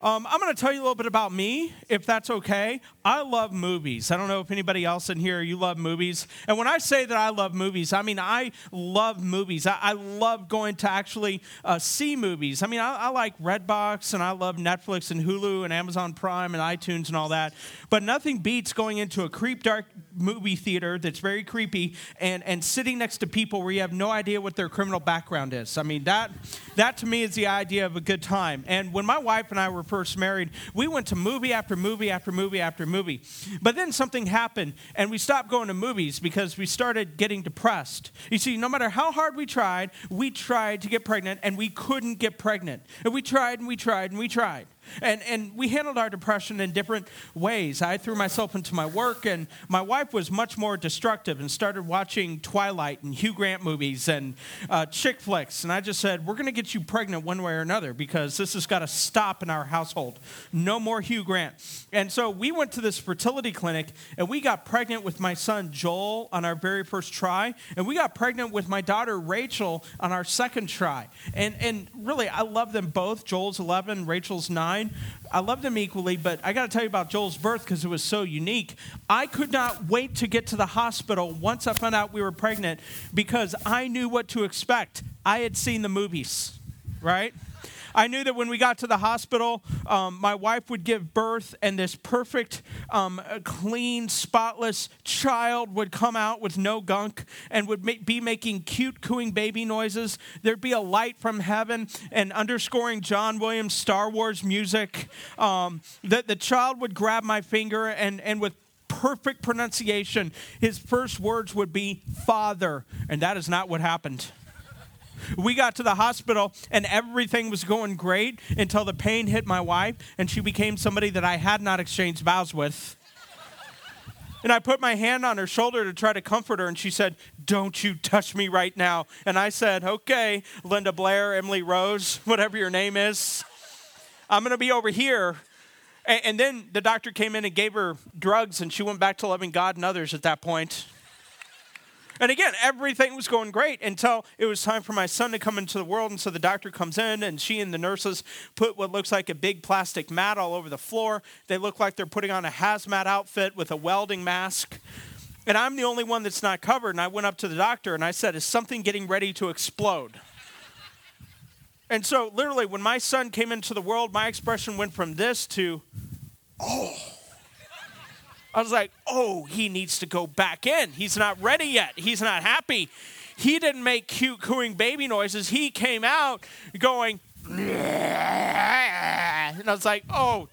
Um, I'm going to tell you a little bit about me, if that's okay. I love movies. I don't know if anybody else in here, you love movies. And when I say that I love movies, I mean I love movies. I, I love going to actually uh, see movies. I mean, I, I, like Redbox and I love Netflix and Hulu and Amazon Prime and iTunes and all that. But nothing beats going into a creep dark movie theater that's very creepy and, and sitting next to people where you have no idea what their criminal background is. I mean, that, that to me is the idea of a good time. And when my wife and I were first married, we went to movie after movie after movie after movie. But then something happened, and we stopped going to movies because we started getting depressed. You see, no matter how hard we tried, we tried to get pregnant, and we couldn't get pregnant. And we tried and we tried and we tried. And, and we handled our depression in different ways. I threw myself into my work, and my wife was much more destructive and started watching Twilight and Hugh Grant movies and uh, chick flicks. And I just said, We're going to get you pregnant one way or another because this has got to stop in our household. No more Hugh Grant. And so we went to this fertility clinic, and we got pregnant with my son Joel on our very first try, and we got pregnant with my daughter Rachel on our second try. And, and really, I love them both. Joel's 11, Rachel's 9 I love them equally, but I got to tell you about Joel's birth because it was so unique. I could not wait to get to the hospital once I found out we were pregnant because I knew what to expect. I had seen the movies, right? I knew that when we got to the hospital, um, my wife would give birth, and this perfect, um, clean, spotless child would come out with no gunk and would ma- be making cute, cooing baby noises. There'd be a light from heaven and underscoring John Williams' Star Wars music. Um, that the child would grab my finger and, and with perfect pronunciation, his first words would be Father. And that is not what happened. We got to the hospital and everything was going great until the pain hit my wife and she became somebody that I had not exchanged vows with. And I put my hand on her shoulder to try to comfort her, and she said, Don't you touch me right now. And I said, Okay, Linda Blair, Emily Rose, whatever your name is, I'm going to be over here. And, then the doctor came in and gave her drugs, and she went back to loving God and others at that point. And again, everything was going great until it was time for my son to come into the world. And so the doctor comes in, and she and the nurses put what looks like a big plastic mat all over the floor. They look like they're putting on a hazmat outfit with a welding mask. And I'm the only one that's not covered. And I went up to the doctor and I said, Is something getting ready to explode? And so, literally, when my son came into the world, my expression went from this to, Oh. I was like, oh, he needs to go back in. He's not ready yet. He's not happy. He didn't make cute cooing baby noises. He came out going, and I was like, oh,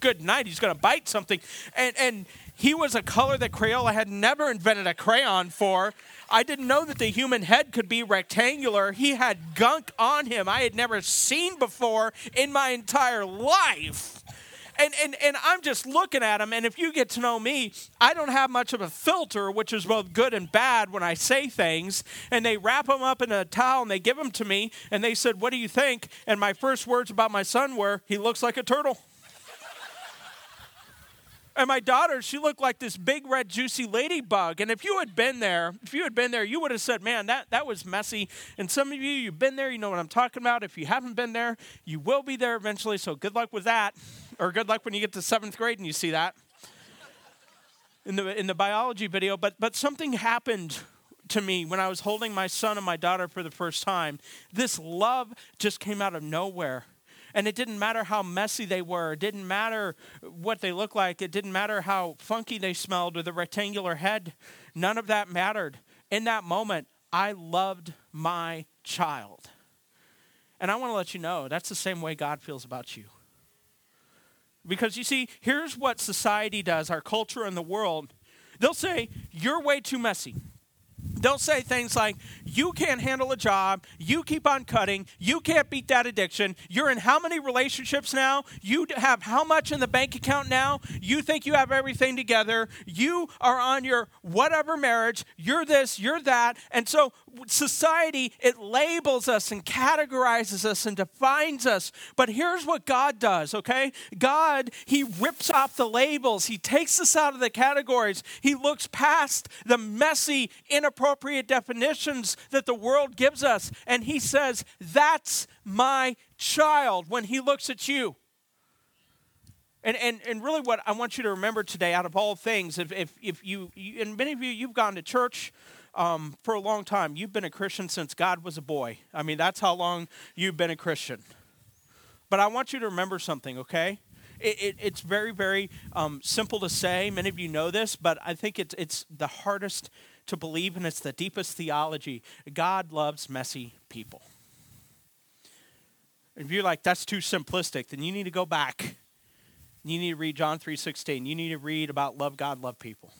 good night. He's going to bite something. And, and he was a color that Crayola had never invented a crayon for. I didn't know that the human head could be rectangular. He had gunk on him I had never seen before in my entire life. And, and, and I'm just looking at them, and if you get to know me, I don't have much of a filter, which is both good and bad when I say things. And they wrap them up in a towel and they give them to me, and they said, What do you think? And my first words about my son were, He looks like a turtle. And my daughter, she looked like this big red juicy ladybug. And if you had been there, if you had been there, you would have said, "Man, that that was messy." And some of you, you've been there, you know what I'm talking about. If you haven't been there, you will be there eventually. So good luck with that, or good luck when you get to seventh grade and you see that in the in the biology video. But but something happened to me when I was holding my son and my daughter for the first time. This love just came out of nowhere. And it didn't matter how messy they were, it didn't matter what they looked like, it didn't matter how funky they smelled with a rectangular head. None of that mattered. In that moment, I loved my child. And I want to let you know that's the same way God feels about you. Because you see, here's what society does, our culture and the world. They'll say, You're way too messy. They'll say things like, You can't handle a job. You keep on cutting. You can't beat that addiction. You're in how many relationships now? You have how much in the bank account now? You think you have everything together. You are on your whatever marriage. You're this, you're that. And so society, it labels us and categorizes us and defines us. But here's what God does, okay? God, He rips off the labels, He takes us out of the categories, He looks past the messy, inappropriate definitions that the world gives us, and He says, That's my child when He looks at you. And, and, and really, what I want you to remember today, out of all things, if, if, if you, you and many of you, you've gone to church um, for a long time. You've been a Christian since God was a boy. I mean, that's how long you've been a Christian. But I want you to remember something, okay? It, it, it's very, very um, simple to say. Many of you know this, but I think it's, it's the hardest to believe, and it's the deepest theology. God loves messy people. If you're like, that's too simplistic, then you need to go back. You need to read John 3.16. You need to read about love God, love people.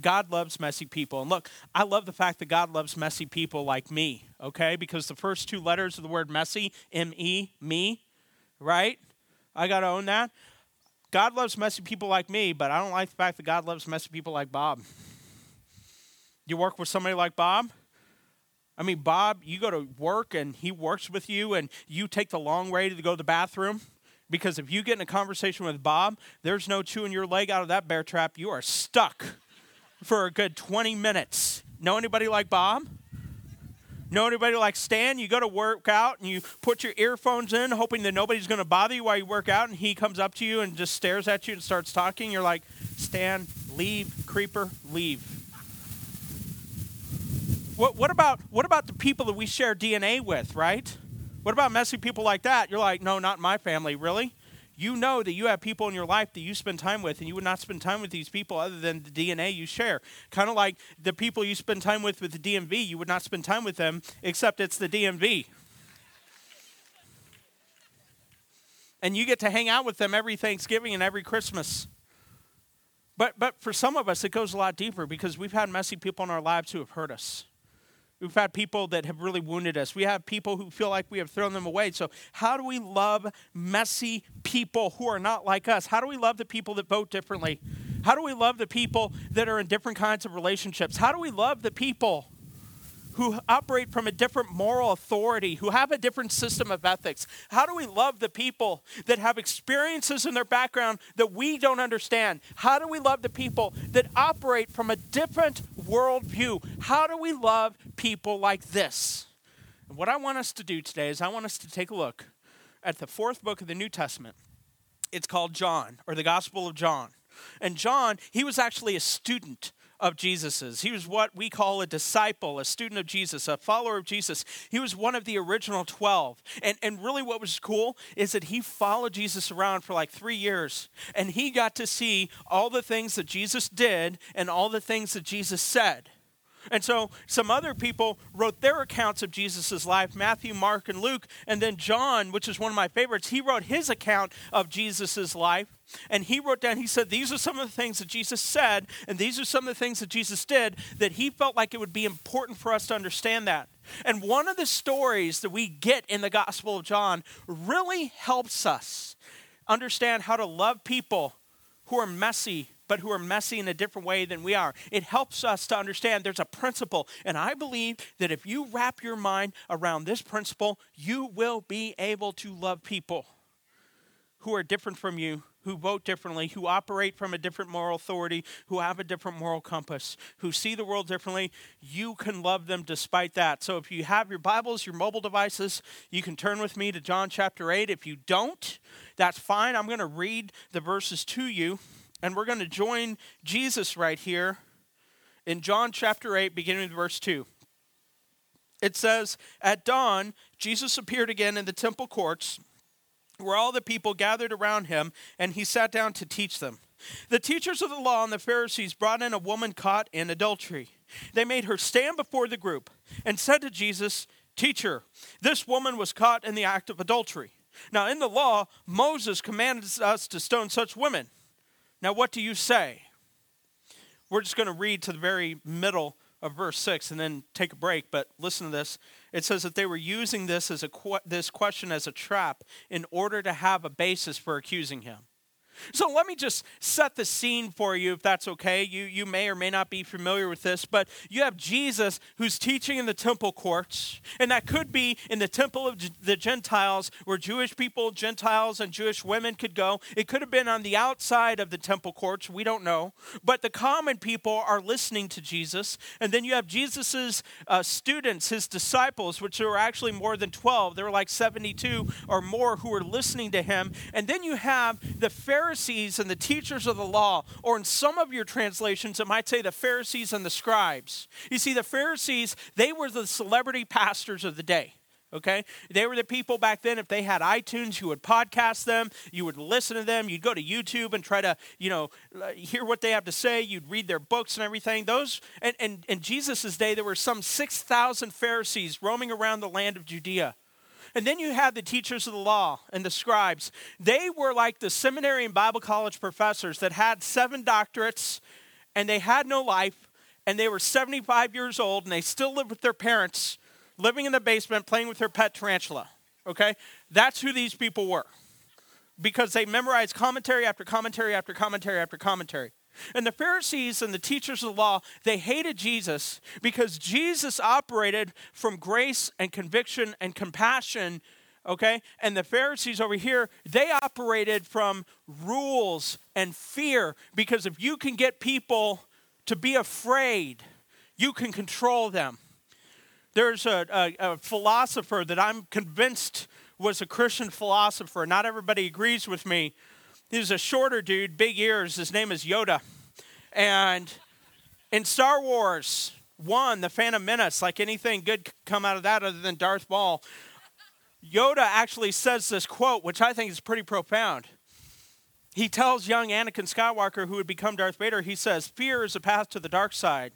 God loves messy people. And look, I love the fact that God loves messy people like me, okay? Because the first two letters of the word messy, M E, me, right? I got to own that. God loves messy people like me, but I don't like the fact that God loves messy people like Bob. You work with somebody like Bob? I mean, Bob, you go to work and he works with you and you take the long way to go to the bathroom. Because if you get in a conversation with Bob, there's no chewing your leg out of that bear trap. You are stuck for a good 20 minutes. Know anybody like Bob? Know anybody like Stan? You go to work out and you put your earphones in, hoping that nobody's going to bother you while you work out, and he comes up to you and just stares at you and starts talking. You're like, Stan, leave, creeper, leave. What, what, about, what about the people that we share DNA with, right? What about messy people like that? You're like, no, not my family, really? You know that you have people in your life that you spend time with, and you would not spend time with these people other than the DNA you share. Kind of like the people you spend time with with the DMV, you would not spend time with them except it's the DMV. And you get to hang out with them every Thanksgiving and every Christmas. But, but for some of us, it goes a lot deeper because we've had messy people in our lives who have hurt us. We've had people that have really wounded us. We have people who feel like we have thrown them away. So, how do we love messy people who are not like us? How do we love the people that vote differently? How do we love the people that are in different kinds of relationships? How do we love the people who operate from a different moral authority, who have a different system of ethics? How do we love the people that have experiences in their background that we don't understand? How do we love the people that operate from a different worldview? How do we love people like this? And what I want us to do today is I want us to take a look at the fourth book of the New Testament. It's called John, or the Gospel of John. And John, he was actually a student of Jesus's. He was what we call a disciple, a student of Jesus, a follower of Jesus. He was one of the original 12. And, and really, what was cool is that he followed Jesus around for like three years. And he got to see all the things that Jesus did and all the things that Jesus said. And so some other people wrote their accounts of Jesus' life Matthew, Mark, and Luke. And then John, which is one of my favorites, he wrote his account of Jesus' life. And he wrote down, he said, These are some of the things that Jesus said, and these are some of the things that Jesus did that he felt like it would be important for us to understand that. And one of the stories that we get in the Gospel of John really helps us understand how to love people who are messy but who are messy in a different way than we are. It helps us to understand there's a principle. And I believe that if you wrap your mind around this principle, you will be able to love people who are different from you, who vote differently, who operate from a different moral authority, who have a different moral compass, who see the world differently. You can love them despite that. So if you have your Bibles, your mobile devices, you can turn with me to John chapter 8. If you don't, that's fine. I'm going to read the verses to you. And we're going to join Jesus right here in John chapter 8, beginning with verse 2. It says, At dawn, Jesus appeared again in the temple courts where all the people gathered around him, and he sat down to teach them. The teachers of the law and the Pharisees brought in a woman caught in adultery. They made her stand before the group and said to Jesus, Teacher, this woman was caught in the act of adultery. Now, in the law, Moses commanded us to stone such women. Now, what do you say? We're just going to read to the very middle of verse 6 and then take a break, but listen to this. It says that they were using this as a this question as a trap in order to have a basis for accusing him. So let me just set the scene for you, if that's okay. You, you may or may not be familiar with this, but you have Jesus who's teaching in the temple courts, and that could be in the temple of the Gentiles, where Jewish people, Gentiles, and Jewish women could go. It could have been on the outside of the temple courts. We don't know. But the common people are listening to Jesus. And then you have Jesus's uh, students, his disciples, which were actually more than 12. There were like 72 or more who were listening to him. And then you have the Pharisees and the teachers of the law, or in some of your translations, it might say the Pharisees and the scribes. You see, the Pharisees, they were the celebrity pastors of the day okay? They were the people back then, if they had iTunes, you would podcast them, you would listen to them, you'd go to YouTube and try to, you know, uh, hear what they have to say, you'd read their books and everything. Those, and, and in Jesus' day, there were some 6,000 Pharisees roaming around the land of Judea. And then you have the teachers of the law and the scribes. They were like the seminary and Bible college professors that had seven doctorates and they had no life and they were 75 years old and they still lived with their parents, living in the basement, playing with their pet tarantula. Okay? That's who these people were because they memorized commentary after commentary after commentary after commentary. And the Pharisees and the teachers of the law, they hated Jesus because Jesus operated from grace and conviction and compassion, okay? And the Pharisees over here, they operated from rules and fear because if you can get people to be afraid, you can control them. There's a, a, a philosopher that I'm convinced was a Christian philosopher. Not everybody agrees with me, He's a shorter dude, big ears. His name is Yoda. And in Star Wars 1, The Phantom Menace, like anything good come out of that other than Darth Maul, Yoda actually says this quote, which I think is pretty profound. He tells young Anakin Skywalker, who would become Darth Vader, he says, Fear is a path to the dark side.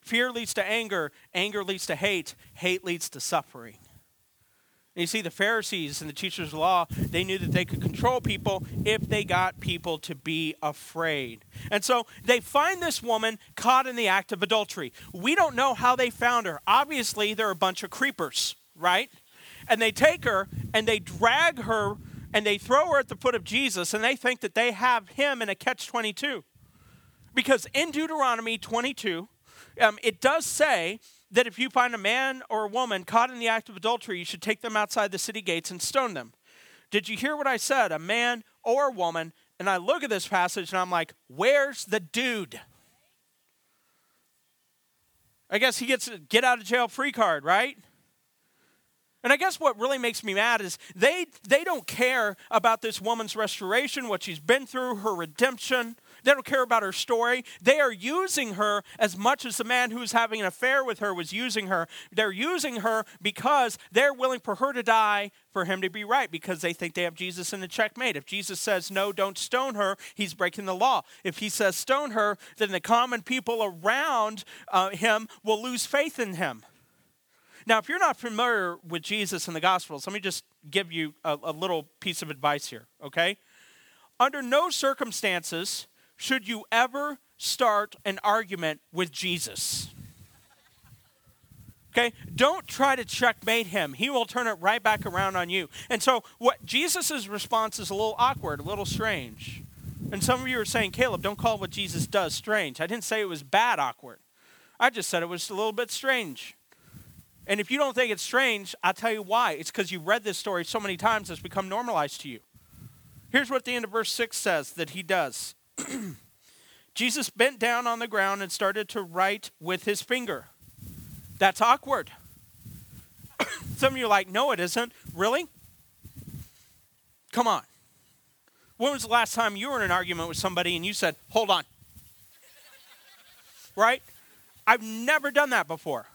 Fear leads to anger, anger leads to hate, hate leads to suffering. And you see, the Pharisees and the teachers of law, they knew that they could control people if they got people to be afraid. And so they find this woman caught in the act of adultery. We don't know how they found her. Obviously, they're a bunch of creepers, right? And they take her and they drag her and they throw her at the foot of Jesus, and they think that they have him in a catch 22. Because in Deuteronomy 22, um, it does say that if you find a man or a woman caught in the act of adultery, you should take them outside the city gates and stone them. Did you hear what I said? A man or a woman. And I look at this passage and I'm like, where's the dude? I guess he gets a get out of jail free card, right? And I guess what really makes me mad is they they don't care about this woman's restoration, what she's been through, her redemption, they don't care about her story. They are using her as much as the man who's having an affair with her was using her. They're using her because they're willing for her to die for him to be right because they think they have Jesus in the checkmate. If Jesus says, no, don't stone her, he's breaking the law. If he says, stone her, then the common people around uh, him will lose faith in him. Now, if you're not familiar with Jesus and the Gospels, let me just give you a, a little piece of advice here, okay? Under no circumstances should you ever start an argument with Jesus. Okay? Don't try to checkmate him. He will turn it right back around on you. And so what Jesus' response is a little awkward, a little strange. And some of you are saying, Caleb, don't call what Jesus does strange. I didn't say it was bad awkward. I just said it was a little bit strange. And if you don't think it's strange, I'll tell you why. It's because you've read this story so many times it's become normalized to you. Here's what the end of verse 6 says that he does. Jesus bent down on the ground and started to write with his finger. That's awkward. Some of you are like, no, it isn't. Really? Come on. When was the last time you were in an argument with somebody and you said, hold on? right? I've never done that before.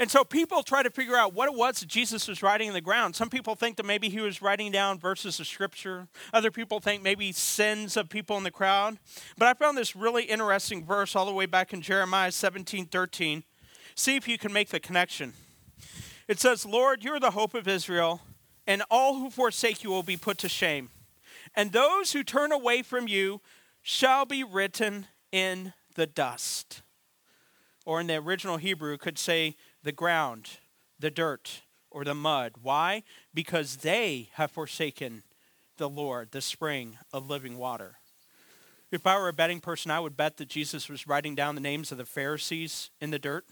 And so people try to figure out what it was that Jesus was writing in the ground. Some people think that maybe he was writing down verses of scripture. Other people think maybe sins of people in the crowd. But I found this really interesting verse all the way back in Jeremiah 17 13. See if you can make the connection. It says, Lord, you're the hope of Israel, and all who forsake you will be put to shame. And those who turn away from you shall be written in the dust. Or in the original Hebrew, could say, the ground, the dirt, or the mud. Why? Because they have forsaken the Lord, the spring of living water. If I were a betting person, I would bet that Jesus was writing down the names of the Pharisees in the dirt.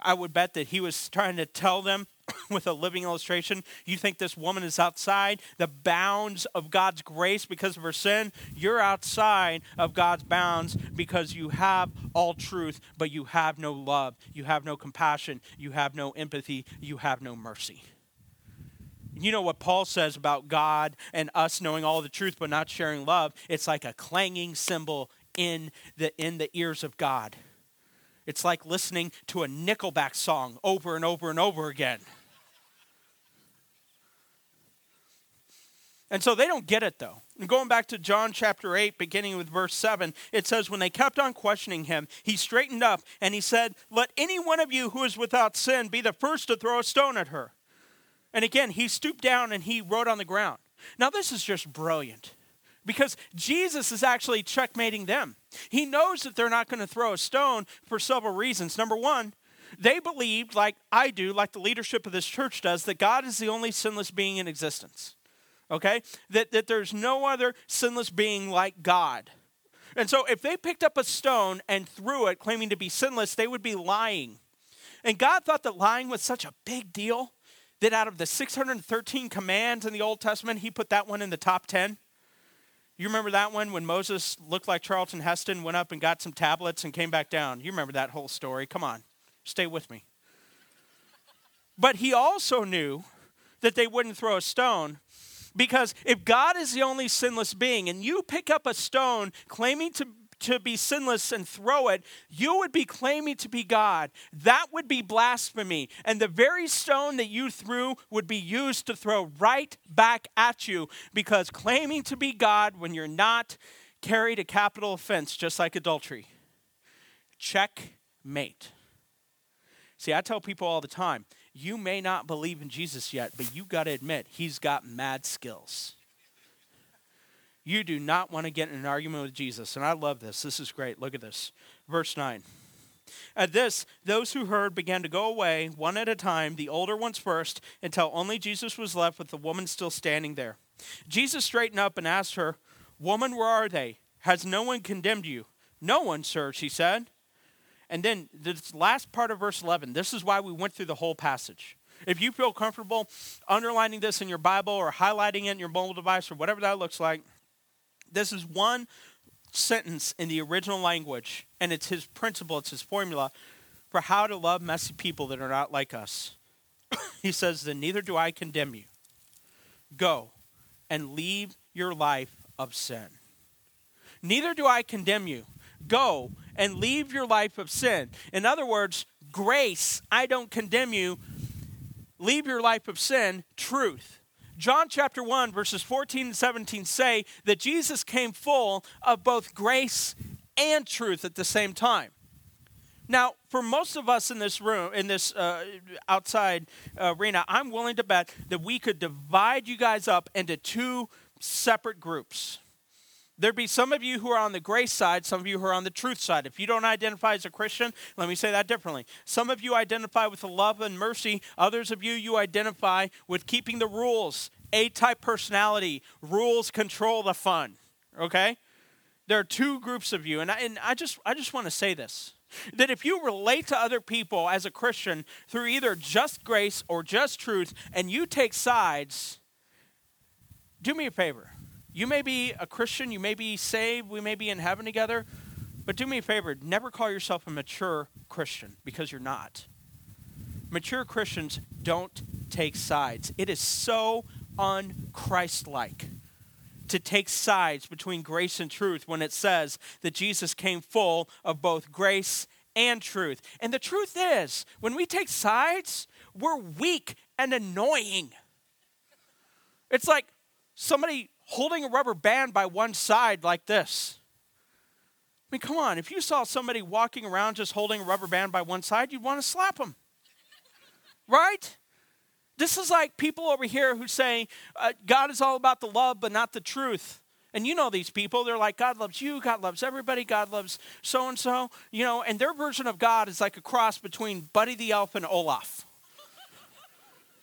I would bet that he was trying to tell them with a living illustration. You think this woman is outside the bounds of God's grace because of her sin? You're outside of God's bounds because you have all truth, but you have no love, you have no compassion, you have no empathy, you have no mercy. You know what Paul says about God and us knowing all the truth but not sharing love? It's like a clanging cymbal in the in the ears of God. It's like listening to a Nickelback song over and over and over again. And so they don't get it though. And going back to John chapter 8, beginning with verse 7, it says, When they kept on questioning him, he straightened up and he said, Let any one of you who is without sin be the first to throw a stone at her. And again, he stooped down and he wrote on the ground. Now, this is just brilliant because Jesus is actually checkmating them. He knows that they're not going to throw a stone for several reasons. Number one, they believed, like I do, like the leadership of this church does, that God is the only sinless being in existence. Okay? That, that there's no other sinless being like God. And so if they picked up a stone and threw it claiming to be sinless, they would be lying. And God thought that lying was such a big deal that out of the 613 commands in the Old Testament, he put that one in the top 10. You remember that one when Moses looked like Charlton Heston, went up and got some tablets and came back down? You remember that whole story. Come on, stay with me. But he also knew that they wouldn't throw a stone because if God is the only sinless being and you pick up a stone claiming to to be sinless and throw it, you would be claiming to be God. That would be blasphemy. And the very stone that you threw would be used to throw right back at you because claiming to be God when you're not carried a capital offense, just like adultery. Checkmate. See, I tell people all the time you may not believe in Jesus yet, but you got to admit, he's got mad skills. You do not want to get in an argument with Jesus. And I love this. This is great. Look at this. Verse 9. At this, those who heard began to go away, one at a time, the older ones first, until only Jesus was left with the woman still standing there. Jesus straightened up and asked her, Woman, where are they? Has no one condemned you? No one, sir, she said. And then this last part of verse 11, this is why we went through the whole passage. If you feel comfortable underlining this in your Bible or highlighting it in your mobile device or whatever that looks like, this is one sentence in the original language, and it's his principle, it's his formula for how to love messy people that are not like us. he says, Then neither do I condemn you. Go and leave your life of sin. Neither do I condemn you. Go and leave your life of sin. In other words, grace, I don't condemn you. Leave your life of sin, truth. John chapter 1, verses 14 and 17 say that Jesus came full of both grace and truth at the same time. Now, for most of us in this room, in this uh, outside arena, I'm willing to bet that we could divide you guys up into two separate groups. There'd be some of you who are on the grace side, some of you who are on the truth side. If you don't identify as a Christian, let me say that differently. Some of you identify with the love and mercy, others of you, you identify with keeping the rules. A type personality, rules control the fun. Okay? There are two groups of you, and I, and I just, I just want to say this that if you relate to other people as a Christian through either just grace or just truth, and you take sides, do me a favor you may be a Christian, you may be saved, we may be in heaven together, but do me a favor never call yourself a mature Christian because you're not. Mature Christians don't take sides. It is so unchristlike to take sides between grace and truth when it says that Jesus came full of both grace and truth. And the truth is, when we take sides, we're weak and annoying. It's like somebody holding a rubber band by one side like this. I mean, come on, if you saw somebody walking around just holding a rubber band by one side, you'd want to slap them. right? This is like people over here who say uh, God is all about the love, but not the truth. And you know these people, they're like, God loves you, God loves everybody, God loves so and so, you know, and their version of God is like a cross between Buddy the Elf and Olaf.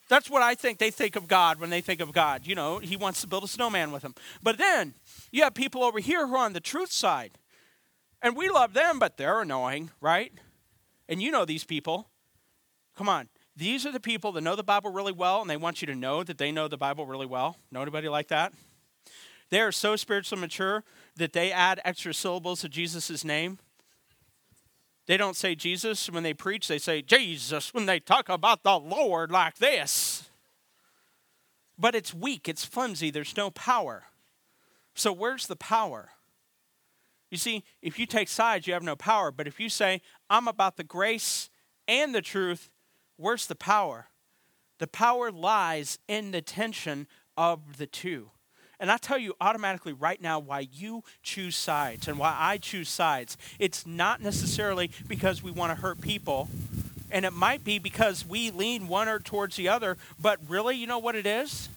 That's what I think they think of God when they think of God. You know, He wants to build a snowman with them. But then you have people over here who are on the truth side. And we love them, but they're annoying, right? And you know these people. Come on. These are the people that know the Bible really well, and they want you to know that they know the Bible really well. Know anybody like that? They are so spiritually mature that they add extra syllables to Jesus' name. They don't say Jesus when they preach, they say Jesus when they talk about the Lord like this. But it's weak, it's flimsy, there's no power. So, where's the power? You see, if you take sides, you have no power. But if you say, I'm about the grace and the truth, where's the power? The power lies in the tension of the two. And I tell you automatically right now why you choose sides and why I choose sides. It's not necessarily because we want to hurt people, and it might be because we lean one or towards the other, but really, you know what it is?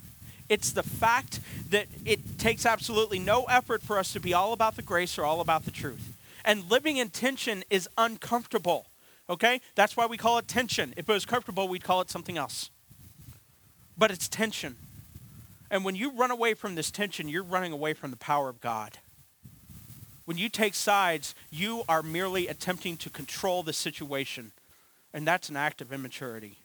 It's the fact that it takes absolutely no effort for us to be all about the grace or all about the truth. And living in tension is uncomfortable. Okay? That's why we call it tension. If it was comfortable, we'd call it something else. But it's tension. And when you run away from this tension, you're running away from the power of God. When you take sides, you are merely attempting to control the situation. And that's an act of immaturity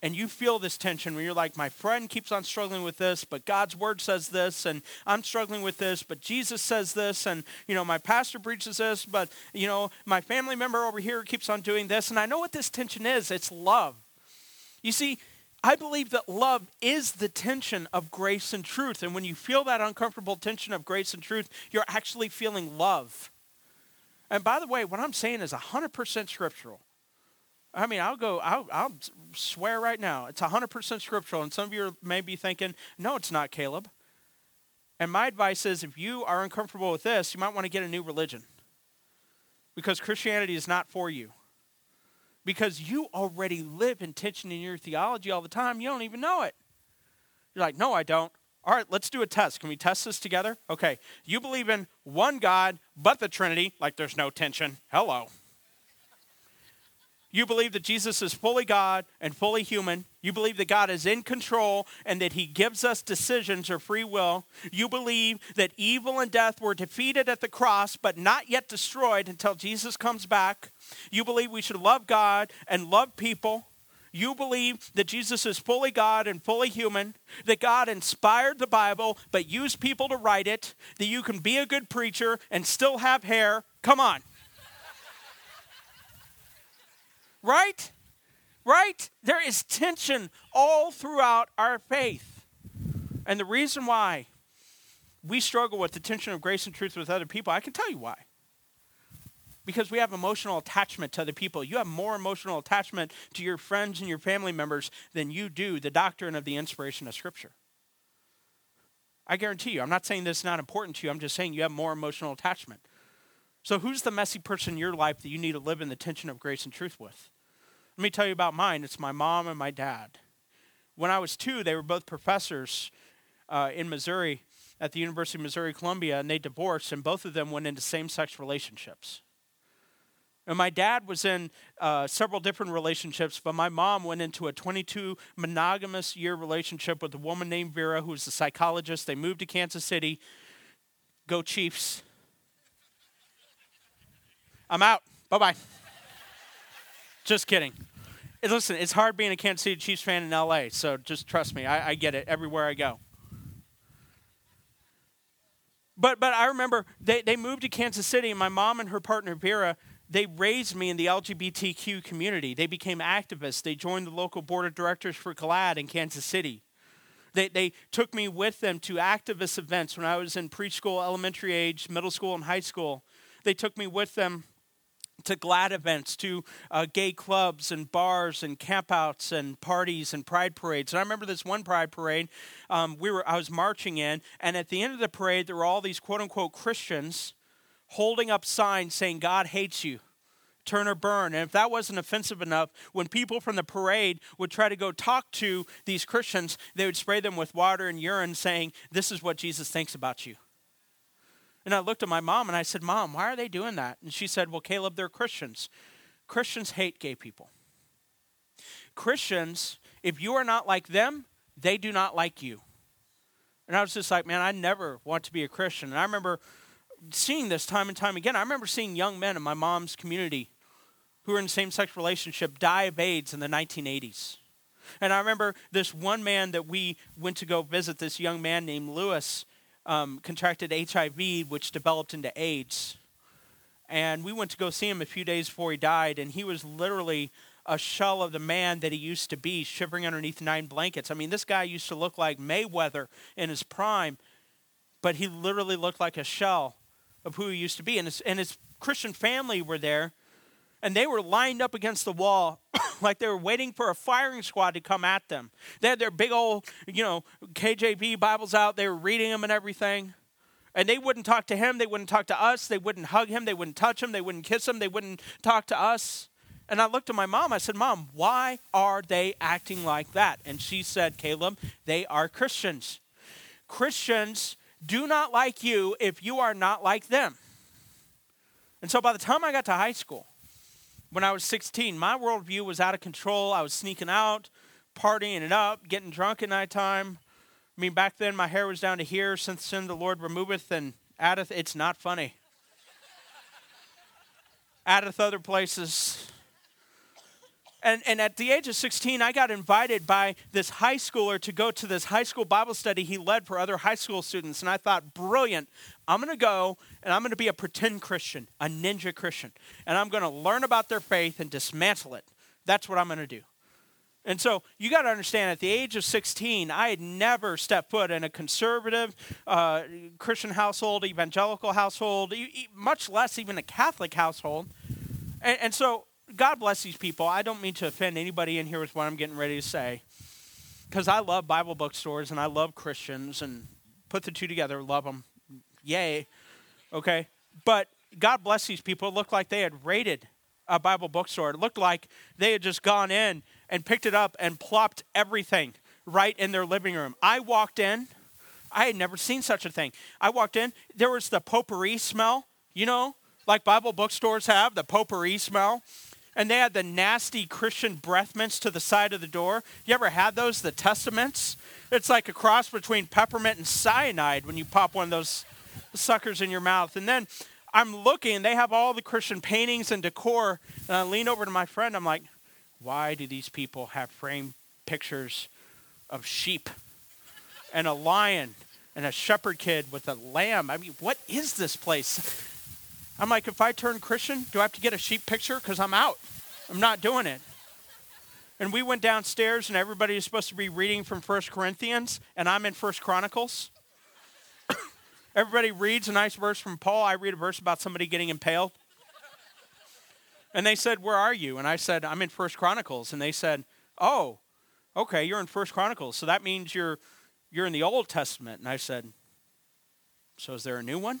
and you feel this tension when you're like, my friend keeps on struggling with this, but God's word says this, and I'm struggling with this, but Jesus says this, and you know, my pastor preaches this, but you know, my family member over here keeps on doing this, and I know what this tension is. It's love. You see, I believe that love is the tension of grace and truth. And when you feel that uncomfortable tension of grace and truth, you're actually feeling love. And by the way, what I'm saying is 100% scriptural. I mean, I'll go, I'll, I'll swear right now, it's 100% scriptural. And some of you may be thinking, no, it's not, Caleb. And my advice is if you are uncomfortable with this, you might want to get a new religion. Because Christianity is not for you. Because you already live in tension in your theology all the time. You don't even know it. You're like, no, I don't. All right, let's do a test. Can we test this together? Okay. You believe in one God, but the Trinity, like there's no tension. Hello. You believe that Jesus is fully God and fully human. You believe that God is in control and that he gives us decisions or free will. You believe that evil and death were defeated at the cross but not yet destroyed until Jesus comes back. You believe we should love God and love people. You believe that Jesus is fully God and fully human, that God inspired the Bible but used people to write it, that you can be a good preacher and still have hair. Come on. Right? Right? There is tension all throughout our faith. And the reason why we struggle with the tension of grace and truth with other people, I can tell you why. Because we have emotional attachment to other people. You have more emotional attachment to your friends and your family members than you do the doctrine of the inspiration of Scripture. I guarantee you, I'm not saying this is not important to you, I'm just saying you have more emotional attachment. So, who's the messy person in your life that you need to live in the tension of grace and truth with? Let me tell you about mine. It's my mom and my dad. When I was two, they were both professors uh, in Missouri at the University of Missouri Columbia, and they divorced, and both of them went into same sex relationships. And my dad was in uh, several different relationships, but my mom went into a 22 monogamous year relationship with a woman named Vera, who was a psychologist. They moved to Kansas City. Go Chiefs. I'm out. Bye bye. just kidding. Listen, it's hard being a Kansas City Chiefs fan in LA, so just trust me. I, I get it everywhere I go. But but I remember they, they moved to Kansas City, and my mom and her partner Vera, they raised me in the LGBTQ community. They became activists. They joined the local board of directors for GLAAD in Kansas City. They, they took me with them to activist events when I was in preschool, elementary age, middle school, and high school. They took me with them to GLAAD events, to uh, gay clubs and bars and campouts and parties and pride parades. And I remember this one pride parade. Um, we were I was marching in, and at the end of the parade, there were all these quote unquote Christians holding up signs saying God hates you. Turn or burn. And if that wasn't offensive enough, when people from the parade would try to go talk to these Christians, they would spray them with water and urine saying, This is what Jesus thinks about you. And I looked at my mom and I said, Mom, why are they doing that? And she said, Well, Caleb, they're Christians. Christians hate gay people. Christians, if you are not like them, they do not like you. And I was just like, man, I never want to be a Christian. And I remember seeing this time and time again. I remember seeing young men in my mom's community who were in same sex relationship die of AIDS in the 1980s. And I remember this one man that we went to go visit, this young man named Lewis, um, contracted HIV, which developed into AIDS. And we went to go see him a few days before he died, and he was literally a shell of the man that he used to be, shivering underneath nine blankets. I mean, this guy used to look like Mayweather in his prime, but he literally looked like a shell of who he used to be. And his, and his Christian family were there, and they were lined up against the wall like they were waiting for a firing squad to come at them. They had their big old, you know, KJV Bibles out. They were reading them and everything. And they wouldn't talk to him. They wouldn't talk to us. They wouldn't hug him. They wouldn't touch him. They wouldn't kiss him. They wouldn't talk to us. And I looked at my mom. I said, Mom, why are they acting like that? And she said, Caleb, they are Christians. Christians do not like you if you are not like them. And so by the time I got to high school, when I was 16, my worldview was out of control. I was sneaking out, partying it up, getting drunk at nighttime. I mean, back then my hair was down to here. Since sin the Lord removeth and addeth, it's not funny. addeth other places. And, and at the age of 16, I got invited by this high schooler to go to this high school Bible study he led for other high school students. And I thought, brilliant. I'm going to go and I'm going to be a pretend Christian, a ninja Christian. And I'm going to learn about their faith and dismantle it. That's what I'm going to do. And so you got to understand, at the age of 16, I had never stepped foot in a conservative uh, Christian household, evangelical household, much less even a Catholic household. And, and so God bless these people. I don't mean to offend anybody in here with what I'm getting ready to say, because I love Bible bookstores and I love Christians and put the two together, love them. Yay. Okay? But God bless these people. It looked like they had raided a Bible bookstore. It looked like they had just gone in and picked it up and plopped everything right in their living room. I walked in. I had never seen such a thing. I walked in. There was the potpourri smell, you know, like Bible bookstores have, the potpourri smell and they had the nasty Christian breath mints to the side of the door. You ever had those, the Testamints? It's like a cross between peppermint and cyanide when you pop one of those suckers in your mouth. And then I'm looking, they have all the Christian paintings and decor. And I lean over to my friend, I'm like, why do these people have framed pictures of sheep and a lion and a shepherd kid with a lamb? I mean, what is this place? I'm like, if I turn Christian, do I have to get a sheep picture? Because I'm out. I'm not doing it. And we went downstairs, and everybody is supposed to be reading from First Corinthians, and I'm in First Chronicles. everybody reads a nice verse from Paul. I read a verse about somebody getting impaled. And they said, Where are you? And I said, I'm in First Chronicles. And they said, Oh, okay, you're in First Chronicles. So that means you're you're in the Old Testament. And I said, So is there a new one?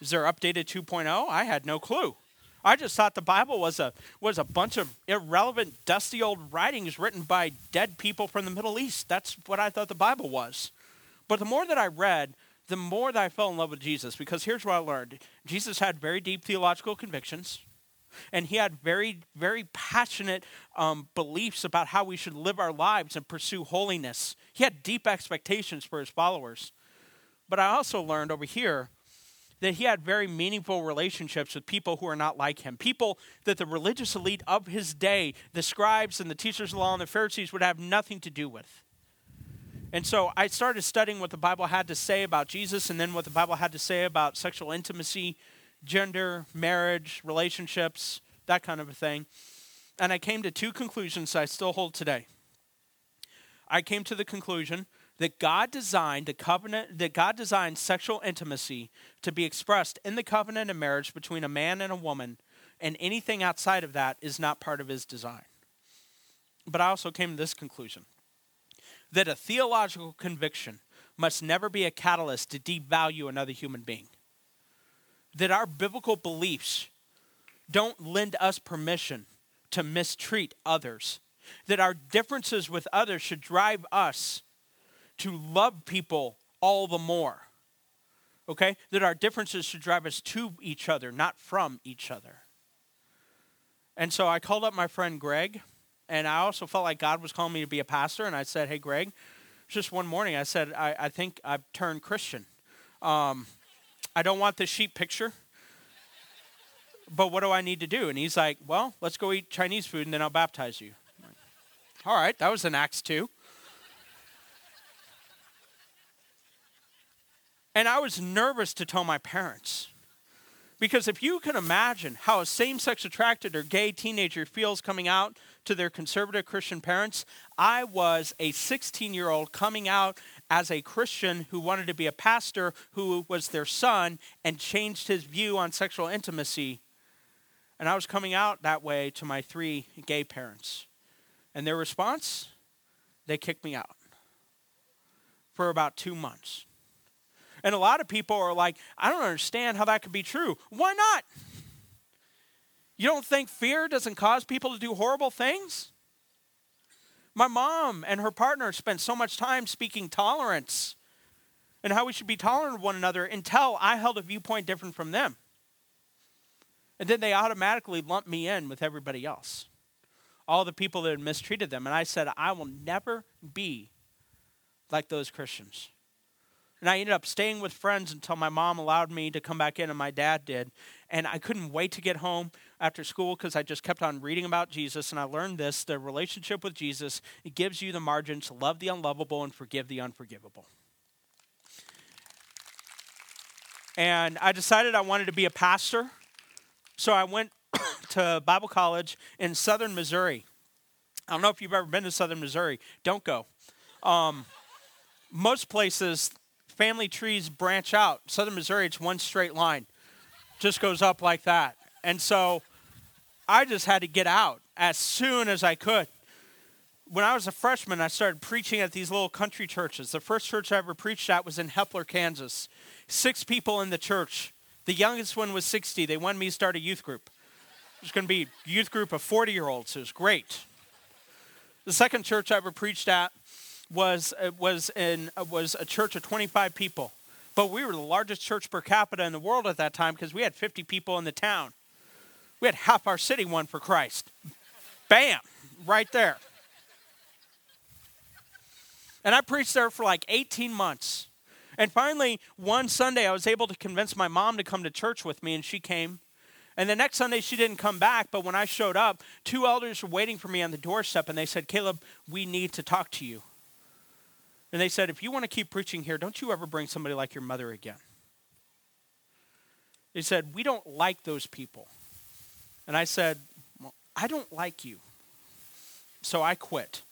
Is there updated 2.0? I had no clue. I just thought the Bible was a was a bunch of irrelevant, dusty old writings written by dead people from the Middle East. That's what I thought the Bible was. But the more that I read, the more that I fell in love with Jesus because here's what I learned. Jesus had very deep theological convictions. And he had very, very passionate um, beliefs about how we should live our lives and pursue holiness. He had deep expectations for his followers. But I also learned over here that he had very meaningful relationships with people who are not like him. People that the religious elite of his day, the scribes and the teachers of the law and the Pharisees, would have nothing to do with. And so I started studying what the Bible had to say about Jesus and then what the Bible had to say about sexual intimacy, gender, marriage, relationships, that kind of a thing. And I came to two conclusions I still hold today. I came to the conclusion that God designed the covenant that God designed sexual intimacy to be expressed in the covenant of marriage between a man and a woman, and anything outside of that is not part of his design. But I also came to this conclusion that a theological conviction must never be a catalyst to devalue another human being. That our biblical beliefs don't lend us permission to mistreat others. That our differences with others should drive us to love people all the more. Okay? That our differences should drive us to each other, not from each other. And so I called up my friend Greg, and I also felt like God was calling me to be a pastor. And I said, Hey, Greg, just one morning, I said, I, I think I've turned Christian. Um, I don't want this sheep picture, but what do I need to do? And he's like, Well, let's go eat Chinese food and then I'll baptize you. All right, that was in Acts 2. And I was nervous to tell my parents. Because if you can imagine how a same sex attracted or gay teenager feels coming out to their conservative Christian parents, I was a 16 year old coming out as a Christian who wanted to be a pastor who was their son and changed his view on sexual intimacy. And I was coming out that way to my three gay parents. And their response? They kicked me out for about two months. And a lot of people are like, I don't understand how that could be true. Why not? You don't think fear doesn't cause people to do horrible things? My mom and her partner spent so much time speaking tolerance and how we should be tolerant of one another until I held a viewpoint different from them. And then they automatically lumped me in with everybody else. All the people that had mistreated them. And I said, I will never be like those Christians. And I ended up staying with friends until my mom allowed me to come back in, and my dad did. And I couldn't wait to get home after school because I just kept on reading about Jesus. And I learned this the relationship with Jesus, it gives you the margin to love the unlovable and forgive the unforgivable. And I decided I wanted to be a pastor. So I went to Bible college in southern Missouri. I don't know if you've ever been to southern Missouri. Don't go. Um, most places, family trees branch out. Southern Missouri, it's one straight line, just goes up like that. And so I just had to get out as soon as I could. When I was a freshman, I started preaching at these little country churches. The first church I ever preached at was in Hepler, Kansas. Six people in the church. The youngest one was 60. They wanted me to start a youth group. It was going to be a youth group of 40 year olds. It was great. The second church I ever preached at was uh, was in uh, was a church of 25 people, but we were the largest church per capita in the world at that time because we had 50 people in the town. We had half our city won for Christ. Bam, right there. And I preached there for like 18 months. And finally, one Sunday, I was able to convince my mom to come to church with me, and she came. And the next Sunday, she didn't come back, but when I showed up, two elders were waiting for me on the doorstep, and they said, Caleb, we need to talk to you. And they said, if you want to keep preaching here, don't you ever bring somebody like your mother again. They said, we don't like those people. And I said, well, I don't like you. So I quit.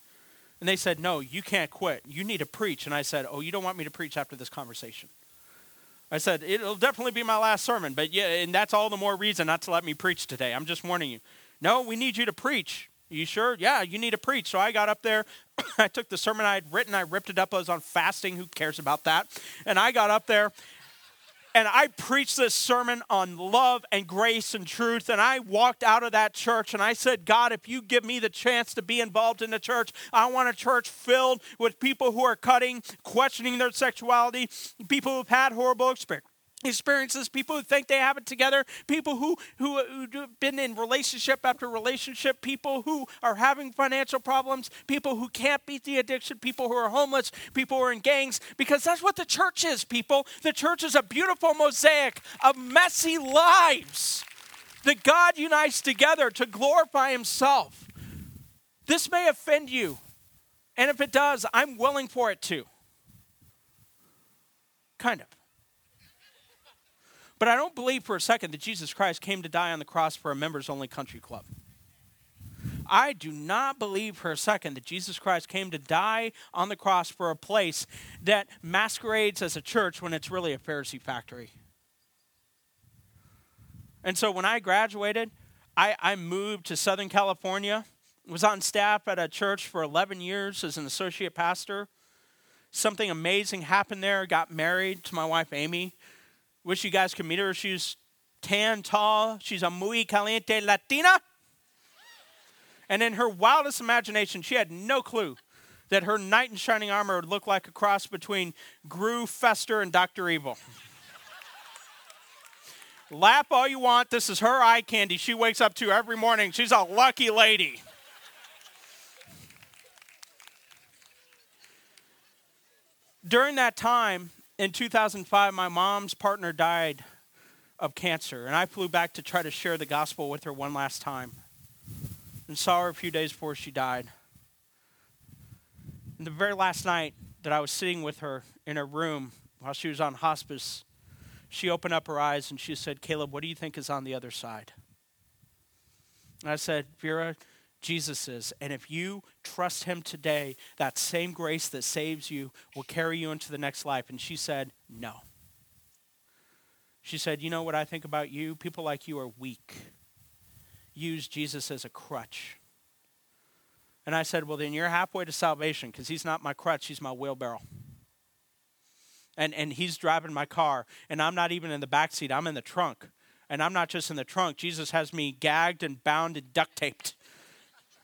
And they said, no, you can't quit. You need to preach. And I said, oh, you don't want me to preach after this conversation. I said, it'll definitely be my last sermon, but yeah, and that's all the more reason not to let me preach today. I'm just warning you. No, we need you to preach. You sure? Yeah, you need to preach. So I got up there. I took the sermon I had written, I ripped it up. I was on fasting. Who cares about that? And I got up there and I preached this sermon on love and grace and truth. And I walked out of that church and I said, God, if you give me the chance to be involved in the church, I want a church filled with people who are cutting, questioning their sexuality, people who've had horrible experiences experiences, people who think they have it together, people who, who, uh, who've been in relationship after relationship, people who are having financial problems, people who can't beat the addiction, people who are homeless, people who are in gangs, because that's what the church is, people. The church is a beautiful mosaic of messy lives that God unites together to glorify Himself. This may offend you, and if it does, I'm willing for it to. Kind of. But I don't believe for a second that Jesus Christ came to die on the cross for a members only country club. I do not believe for a second that Jesus Christ came to die on the cross for a place that masquerades as a church when it's really a Pharisee factory. And so when I graduated, I, I moved to Southern California, was on staff at a church for 11 years as an associate pastor. Something amazing happened there, got married to my wife Amy wish you guys could meet her. She's tan, tall. She's a muy caliente Latina. And in her wildest imagination, she had no clue that her knight in shining armor would look like a cross between Gru Fester and Dr. Evil. Lap all you want. This is her eye candy she wakes up to every morning. She's a lucky lady. During that time, in 2005, my mom's partner died of cancer, and I flew back to try to share the gospel with her one last time and saw her a few days before she died. And the very last night that I was sitting with her in her room while she was on hospice, she opened up her eyes and she said, Caleb, what do you think is on the other side? And I said, Vera, Jesus is. And if you trust him today, that same grace that saves you will carry you into the next life. And she said, No. She said, You know what I think about you? People like you are weak. Use Jesus as a crutch. And I said, Well, then you're halfway to salvation because he's not my crutch, he's my wheelbarrow. And, and he's driving my car, and I'm not even in the back seat, I'm in the trunk. And I'm not just in the trunk. Jesus has me gagged and bound and duct taped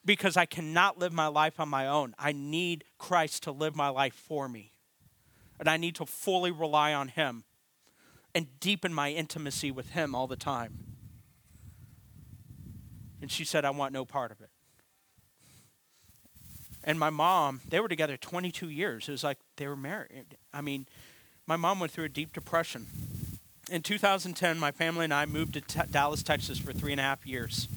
because I cannot live my life on my own. I need Christ to live my life for me. And I need to fully rely on Him and deepen my intimacy with Him all the time. And she said, I want no part of it. And my mom, they were together 22 years. It was like they were married. I mean, my mom went through a deep depression. In 2010, my family and I moved to t- Dallas, Texas for three and a half years.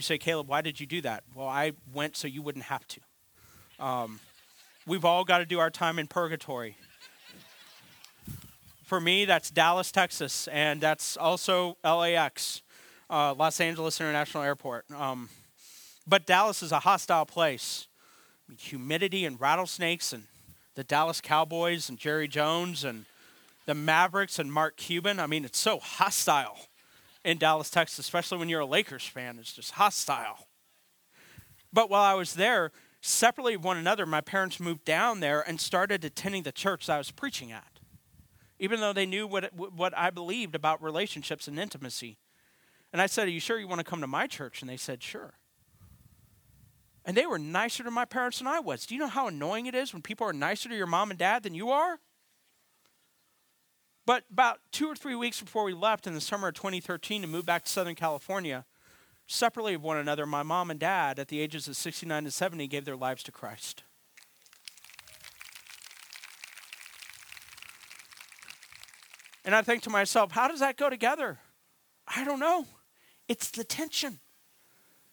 You say, Caleb, why did you do that? Well, I went so you wouldn't have to. Um, we've all got to do our time in purgatory. For me, that's Dallas, Texas, and that's also LAX, uh, Los Angeles International Airport. Um, but Dallas is a hostile place. I mean, humidity and rattlesnakes, and the Dallas Cowboys and Jerry Jones and the Mavericks and Mark Cuban. I mean, it's so hostile in Dallas, Texas, especially when you're a Lakers fan. It's just hostile. But while I was there, separately one another, my parents moved down there and started attending the church that I was preaching at, even though they knew what, what I believed about relationships and intimacy. And I said, Are you sure you want to come to my church? And they said, Sure. And they were nicer to my parents than I was. Do you know how annoying it is when people are nicer to your mom and dad than you are? But about two or three weeks before we left in the summer of 2013 to move back to Southern California, separately of one another, my mom and dad, at the ages of 69 and 70, gave their lives to Christ. And I think to myself, how does that go together? I don't know. It's the tension.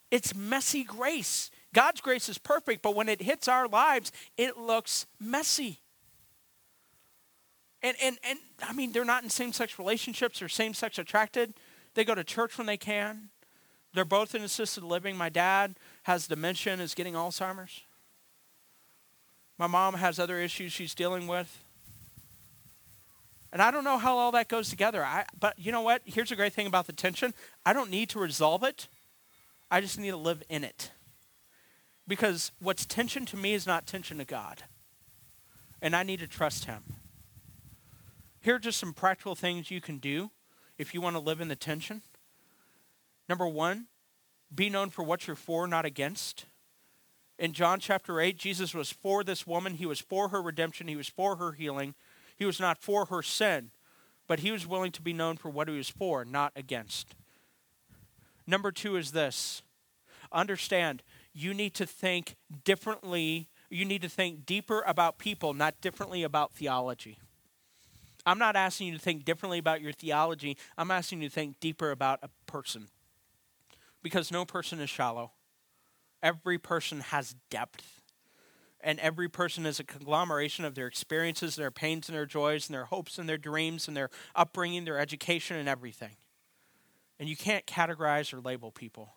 It's messy grace. God's grace is perfect, but when it hits our lives, it looks messy. And, and, and I mean, they're not in same sex relationships or same sex attracted. They go to church when they can. They're both in assisted living. My dad has dementia and is getting Alzheimer's. My mom has other issues she's dealing with. And I don't know how all that goes together. I, but you know what? Here's a great thing about the tension I don't need to resolve it, I just need to live in it. Because what's tension to me is not tension to God. And I need to trust Him. Here are just some practical things you can do if you want to live in the tension. Number one, be known for what you're for, not against. In John chapter 8, Jesus was for this woman. He was for her redemption. He was for her healing. He was not for her sin, but he was willing to be known for what he was for, not against. Number two is this understand you need to think differently. You need to think deeper about people, not differently about theology. I'm not asking you to think differently about your theology. I'm asking you to think deeper about a person. Because no person is shallow. Every person has depth. And every person is a conglomeration of their experiences, their pains and their joys, and their hopes and their dreams, and their upbringing, their education, and everything. And you can't categorize or label people.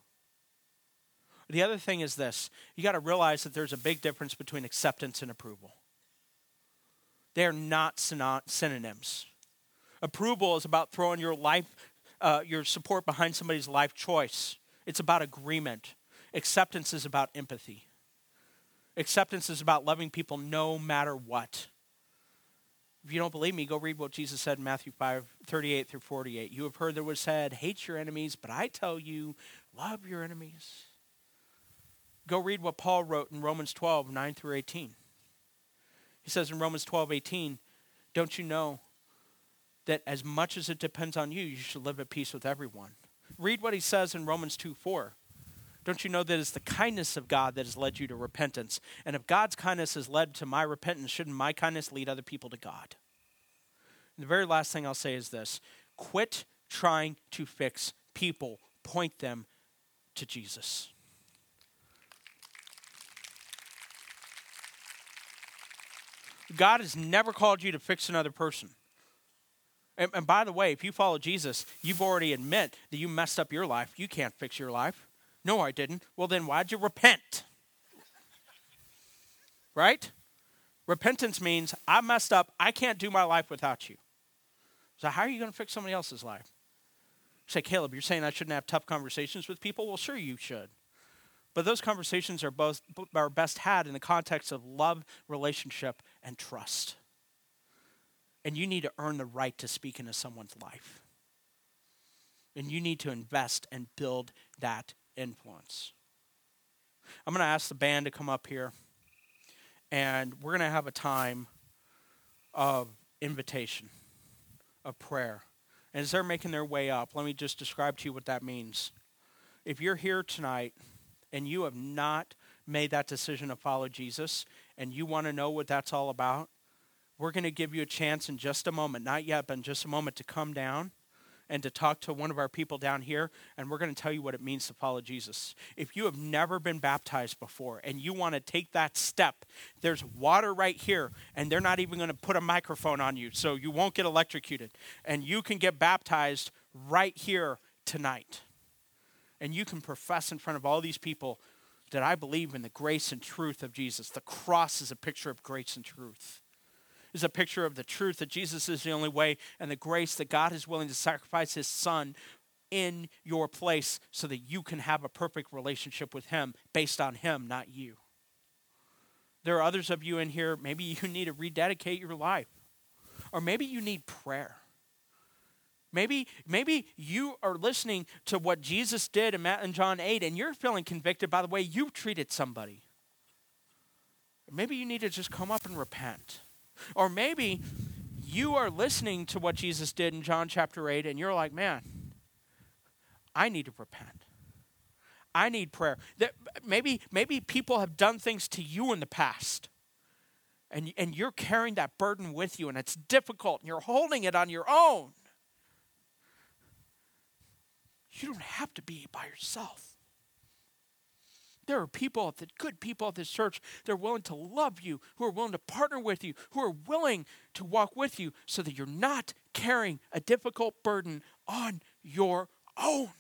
The other thing is this you got to realize that there's a big difference between acceptance and approval. They are not synonyms. Approval is about throwing your life, uh, your support behind somebody's life choice. It's about agreement. Acceptance is about empathy. Acceptance is about loving people no matter what. If you don't believe me, go read what Jesus said in Matthew 5 38 through 48. You have heard that was said, hate your enemies, but I tell you, love your enemies. Go read what Paul wrote in Romans 12 9 through 18. He says in Romans 12, 18, don't you know that as much as it depends on you, you should live at peace with everyone? Read what he says in Romans 2, 4. Don't you know that it's the kindness of God that has led you to repentance? And if God's kindness has led to my repentance, shouldn't my kindness lead other people to God? And the very last thing I'll say is this quit trying to fix people, point them to Jesus. God has never called you to fix another person. And, and, by the way, if you follow Jesus, you've already admit that you messed up your life. You can't fix your life. No, I didn't. Well, then why'd you repent? Right? Repentance means I messed up. I can't do my life without you. So, how are you going to fix somebody else's life? Say, Caleb, you're saying I shouldn't have tough conversations with people? Well, sure, you should. But those conversations are, both, are best had in the context of love, relationship, and trust. And you need to earn the right to speak into someone's life. And you need to invest and build that influence. I'm going to ask the band to come up here, and we're going to have a time of invitation, of prayer. And as they're making their way up, let me just describe to you what that means. If you're here tonight and you have not made that decision to follow Jesus and you want to know what that's all about, we're going to give you a chance in just a moment, not yet, but in just a moment, to come down and to talk to one of our people down here, and we're going to tell you what it means to follow Jesus. If you have never been baptized before and you want to take that step, there's water right here, and they're not even going to put a microphone on you, so you won't get electrocuted. And you can get baptized right here tonight. And you can profess in front of all these people that I believe in the grace and truth of Jesus. The cross is a picture of grace and truth is a picture of the truth that Jesus is the only way and the grace that God is willing to sacrifice his son in your place so that you can have a perfect relationship with him based on him, not you. There are others of you in here, maybe you need to rededicate your life. Or maybe you need prayer. Maybe, maybe you are listening to what Jesus did in Matt and John 8, and you're feeling convicted by the way you treated somebody. Maybe you need to just come up and repent. Or maybe you are listening to what Jesus did in John chapter 8 and you're like, man, I need to repent. I need prayer. That maybe, maybe people have done things to you in the past. And, and you're carrying that burden with you, and it's difficult, and you're holding it on your own. You don't have to be by yourself. There are people, the good people at this church, they're willing to love you, who are willing to partner with you, who are willing to walk with you so that you're not carrying a difficult burden on your own.